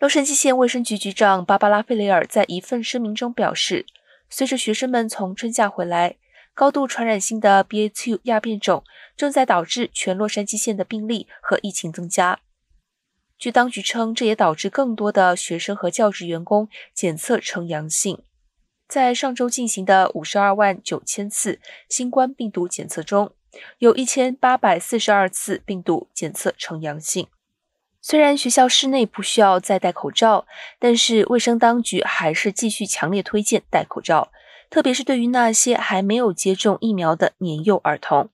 洛杉矶县卫生局局长芭芭拉·费雷尔在一份声明中表示，随着学生们从春假回来，高度传染性的 BA.2 亚变种正在导致全洛杉矶县的病例和疫情增加。据当局称，这也导致更多的学生和教职员工检测呈阳性。在上周进行的五十二万九千次新冠病毒检测中，有一千八百四十二次病毒检测呈阳性。虽然学校室内不需要再戴口罩，但是卫生当局还是继续强烈推荐戴口罩，特别是对于那些还没有接种疫苗的年幼儿童。